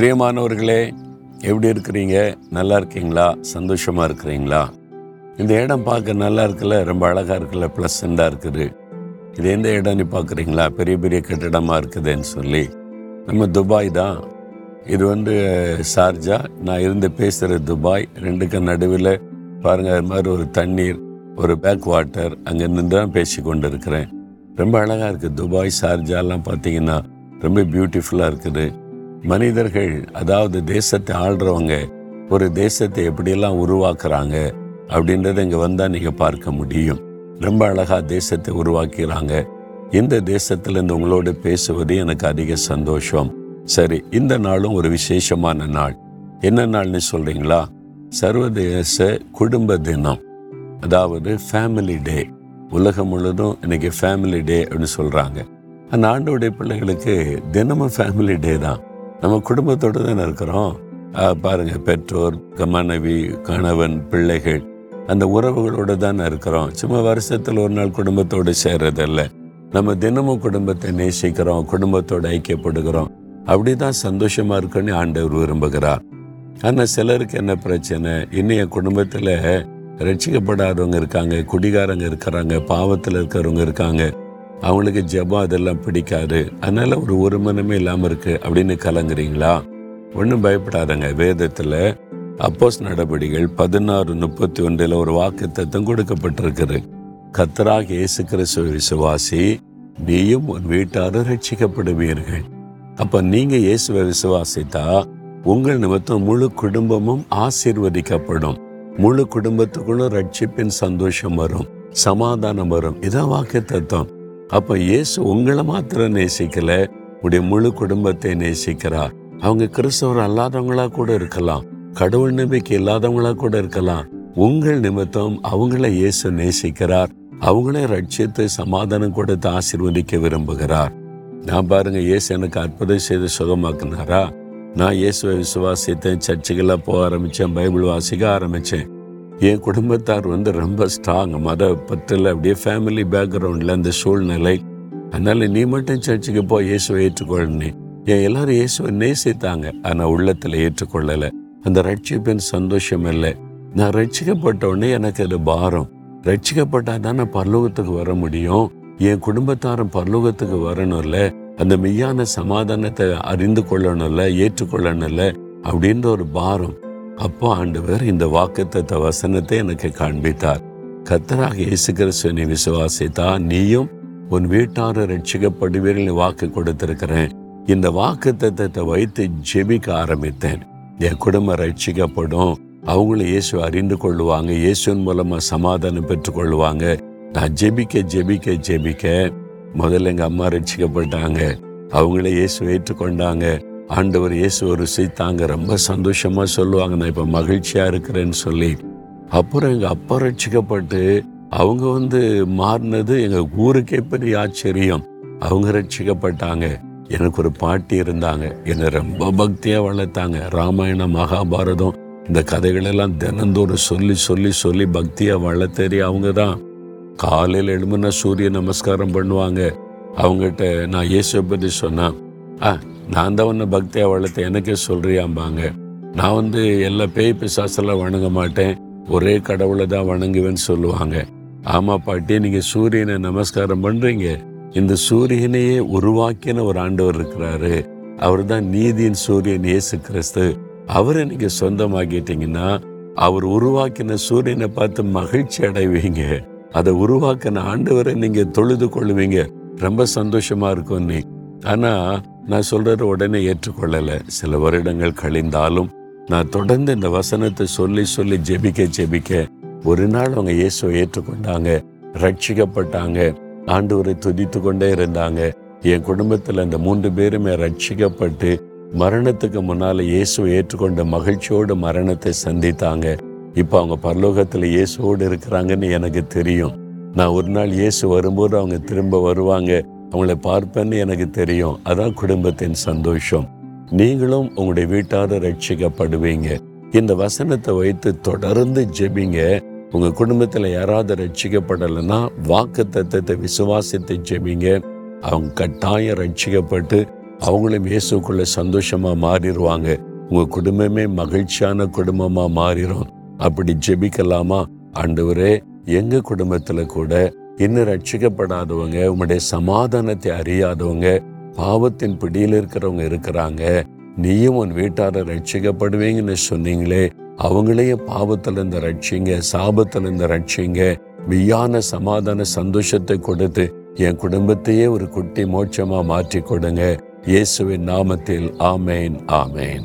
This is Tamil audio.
பிரியமானவர்களே எப்படி இருக்கிறீங்க? நல்லா இருக்கீங்களா? சந்தோஷமா இருக்கிறீங்களா? இந்த இடம் பார்க்க நல்லா இருக்குல்ல? ரொம்ப அழகா இருக்குல்ல? ப்ளசண்டாக இருக்குது. இது எந்த இடம்னு பார்க்குறீங்களா? பெரிய பெரிய கட்டிடமா இருக்குதுன்னு சொல்லி. நம்ம துபாய் தான். இது வந்து சார்ஜா நான் இருந்து பேசுகிற துபாய். ரெண்டுக்கு நடுவில் பாருங்க அது மாதிரி ஒரு தண்ணீர் ஒரு பேக் வாட்டர் அங்கே நின்று தான் பேசி கொண்டு இருக்கிறேன் ரொம்ப அழகாக இருக்குது துபாய் சார்ஜாலாம் பார்த்தீங்கன்னா ரொம்ப பியூட்டிஃபுல்லாக இருக்குது. மனிதர்கள் அதாவது தேசத்தை ஆள்றவங்க ஒரு தேசத்தை எப்படியெல்லாம் உருவாக்குறாங்க அப்படின்றத இங்கே வந்தால் நீங்கள் பார்க்க முடியும். ரொம்ப அழகாக தேசத்தை உருவாக்கிறாங்க. இந்த தேசத்திலேருந்து உங்களோடு பேசுவது எனக்கு அதிக சந்தோஷம். சரி இந்த நாளும் ஒரு விசேஷமான நாள். என்ன நாள்னு சொல்கிறீங்களா சர்வதேச குடும்ப தினம். அதாவது ஃபேமிலி டே உலகம் முழுதும் இன்னைக்கு ஃபேமிலி டே அப்படின்னு சொல்கிறாங்க அந்த ஆண்டோடைய பிள்ளைகளுக்கு தினமும் ஃபேமிலி டே தான். நம்ம குடும்பத்தோடு தானே இருக்கிறோம். பாருங்க பெற்றோர் மனைவி கணவன் பிள்ளைகள் அந்த உறவுகளோடு தானே இருக்கிறோம். சும்மா வருஷத்தில் ஒரு நாள் குடும்பத்தோடு சேர்றதில்ல. நம்ம தினமும் குடும்பத்தை நேசிக்கிறோம் குடும்பத்தோடு ஐக்கியப்படுகிறோம். அப்படி தான் சந்தோஷமா இருக்குன்னு ஆண்டவர் விரும்புகிறார். ஆனால் சிலருக்கு என்ன பிரச்சனை? இன்னும் என் ரட்சிக்கப்படாதவங்க இருக்காங்க குடிகாரங்க இருக்கிறாங்க பாவத்தில் இருக்கிறவங்க இருக்காங்க. அவங்களுக்கு ஜபம் அதெல்லாம் பிடிக்காது. அதனால ஒரு ஒரு மனமே இல்லாமல் இருக்கு அப்படின்னு கலங்குறீங்களா? ஒன்றும் பயப்படாதங்க. வேதத்தில் அப்போஸ் நடபடிகள் பதினாறு முப்பத்தி ஒன்றில் ஒரு வாக்கு தத்துவம் கொடுக்கப்பட்டிருக்குது. கத்தராக இயேசு கிறிஸ்துவ விசுவாசி நீயும் உன் வீட்டாரும் ரட்சிக்கப்படுவீர்கள் அப்போ நீங்கள் இயேசுவை விசுவாசித்தா உங்கள் நிமித்தம் முழு குடும்பமும் ஆசீர்வதிக்கப்படும். முழு குடும்பத்துக்குள்ளும் ரட்சிப்பின் சந்தோஷம் வரும். சமாதானம் வரும். இதான் வாக்கு தத்துவம் அப்போ இயேசு உங்களை மாத்திரம் நேசிக்கல உடைய முழு குடும்பத்தை நேசிக்கிறார் அவங்க கிறிஸ்தவர் அல்லாதவங்களா கூட இருக்கலாம் கடவுள் நம்பிக்கை இல்லாதவங்களா கூட இருக்கலாம். உங்கள் நிமித்தம் அவங்கள இயேசு நேசிக்கிறார். அவங்களே ரட்சித்து சமாதானம் கொடுத்து ஆசிர்வதிக்க விரும்புகிறார். நான் பாருங்க இயேசு எனக்கு அற்புதம் செய்து சுகமாக்குனாரா? நான் இயேசுவை விசுவாசித்தேன் சர்ச்சுக்கெல்லாம் போக ஆரம்பிச்சேன் பைபிள் வாசிக்க ஆரம்பிச்சேன் என் குடும்பத்தார் வந்து ரொம்ப ஸ்ட்ராங் மத பற்றில் அப்படியே ஃபேமிலி பேக்ரவுண்டில் அந்த சூழ்நிலை. அதனால நீ மட்டும் சர்ச்சுக்கு போ இயேசுவை ஏற்றுக்கொள்ளனே என் எல்லாரும் இயேசுவை நேசித்தாங்க. ஆனால் உள்ளத்தில் ஏற்றுக்கொள்ளலை. அந்த ரட்சிப்பின் சந்தோஷம் இல்லை. நான் ரட்சிக்கப்பட்ட உடனே எனக்கு அது பாரம். ரட்சிக்கப்பட்டா தானே பரலோகத்துக்கு வர முடியும். என் குடும்பத்தாரும் பரலோகத்துக்கு வரணும்ல அந்த மெய்யான சமாதானத்தை அறிந்து கொள்ளணும்ல ஏற்றுக்கொள்ளணும்ல அப்படின்ற ஒரு பாரம். அப்போ ஆண்டவர் இந்த வாக்குத்த வசனத்தை எனக்கு காண்பித்தார். கத்தராக இயேசு கிறிஸ்துவனை விசுவாசித்தா நீயும் உன் வீட்டார ரட்சிக்கப்படுவீர்கள் வாக்கு கொடுத்திருக்கிறேன். இந்த வாக்கு தத்தத்தை வைத்து ஜெபிக்க ஆரம்பித்தேன். என் குடும்பம் ரட்சிக்கப்படும் அவங்களும் இயேசு அறிந்து கொள்ளுவாங்க இயேசுவின் மூலமா சமாதானம் பெற்றுக்கொள்வாங்க நான் ஜெபிக்க ஜெபிக்க ஜெபிக்க முதல்ல எங்க அம்மா ரட்சிக்கப்பட்டாங்க அவங்களே இயேசு ஏற்றுக்கொண்டாங்க. ஆண்டவர் இயேசு ருசித்தாங்க ரொம்ப சந்தோஷமா சொல்லுவாங்க. நான் இப்ப மகிழ்ச்சியா இருக்கிறேன்னு சொல்லி. அப்புறம் எங்க அப்பா ரட்சிக்கப்பட்டு அவங்க வந்து மாறினது எங்க ஊருக்கே பெரிய ஆச்சரியம். அவங்க ரட்சிக்கப்பட்டாங்க. எனக்கு ஒரு பாட்டி இருந்தாங்க. என்னை ரொம்ப பக்தியா வளர்த்தாங்க. ராமாயணம் மகாபாரதம் இந்த கதைகளெல்லாம் தினந்தோறும் சொல்லி சொல்லி சொல்லி பக்தியாக வளர்த்தறி அவங்க தான். காலையில் எழுமுன்னா சூரிய நமஸ்காரம் பண்ணுவாங்க. அவங்ககிட்ட நான் இயேசுவை பற்றி சொன்னேன் ஆ நான் தான் உன்னை பக்தியா வளர்த்த எனக்கே சொல்றியாம்பாங்க. நான் வந்து எல்லா பேய் பிசாசெல்லாம் வணங்க மாட்டேன். ஒரே கடவுளை தான் வணங்குவேன்னு சொல்லுவாங்க. ஆமா பாட்டி நீங்க சூரியனை நமஸ்காரம் பண்றீங்க. இந்த சூரியனையே உருவாக்கின ஒரு ஆண்டவர் இருக்கிறாரு. அவர் தான் நீதியின் சூரியன் இயேசு கிறிஸ்து. அவரை நீங்க சொந்தமாக்கிட்டீங்கன்னா அவர் உருவாக்கின சூரியனை பார்த்து மகிழ்ச்சி அடைவீங்க. அதை உருவாக்கின ஆண்டவரை நீங்க தொழுது கொள்ளுவீங்க ரொம்ப சந்தோஷமா இருக்கும் நீ. ஆனா நான் சொல்கிறத உடனே ஏற்றுக்கொள்ளலை. சில வருடங்கள் கழிந்தாலும் நான் தொடர்ந்து இந்த வசனத்தை சொல்லி சொல்லி ஜெபிக்க ஜெபிக்க ஒரு நாள் அவங்க இயேசுவை ஏற்றுக்கொண்டாங்க ரட்சிக்கப்பட்டாங்க ஆண்டவரை துதித்து கொண்டே இருந்தாங்க. என் குடும்பத்தில் அந்த மூன்று பேருமே ரட்சிக்கப்பட்டு மரணத்துக்கு முன்னால் இயேசுவை ஏற்றுக்கொண்ட மகிழ்ச்சியோடு மரணத்தை சந்தித்தாங்க. இப்போ அவங்க பரலோகத்தில் இயேசுவோடு இருக்கிறாங்கன்னு எனக்கு தெரியும். நான் ஒரு நாள் இயேசு வரும்போது அவங்க திரும்ப வருவாங்க. அவங்கள பார்ப்பேன்னு எனக்கு தெரியும். அதான் குடும்பத்தின் சந்தோஷம். நீங்களும் உங்களுடைய வீட்டார ரட்சிக்கப்படுவீங்க. இந்த வசனத்தை வைத்து தொடர்ந்து ஜெபிங்க. உங்க குடும்பத்துல யாராவது ரட்சிக்கப்படலைன்னா வாக்கு தத்துவத்தை விசுவாசித்து ஜெபிங்க. அவங்க கட்டாயம் ரட்சிக்கப்பட்டு அவங்களும் இயேசுக்குள்ள சந்தோஷமா மாறிடுவாங்க. உங்க குடும்பமே மகிழ்ச்சியான குடும்பமா மாறிடும் அப்படி ஜெபிக்கலாமா? ஆண்டவரே எங்க குடும்பத்துல கூட இன்னும் ரட்சிக்கப்படாதவங்க உங்களுடைய சமாதானத்தை அறியாதவங்க பாவத்தின் பிடியில் இருக்கிறவங்க இருக்கிறாங்க நீயும் உன் வீட்டார ரட்சிக்கப்படுவீங்கன்னு சொன்னீங்களே அவங்களையும் பாவத்திலிருந்து ரட்சிங்க சாபத்திலிருந்து ரட்சிங்க மெய்யான சமாதான சந்தோஷத்தை கொடுத்து என் குடும்பத்தையே ஒரு குட்டி மோட்சமா மாற்றி கொடுங்க. இயேசுவின் நாமத்தில் ஆமேன் ஆமேன்.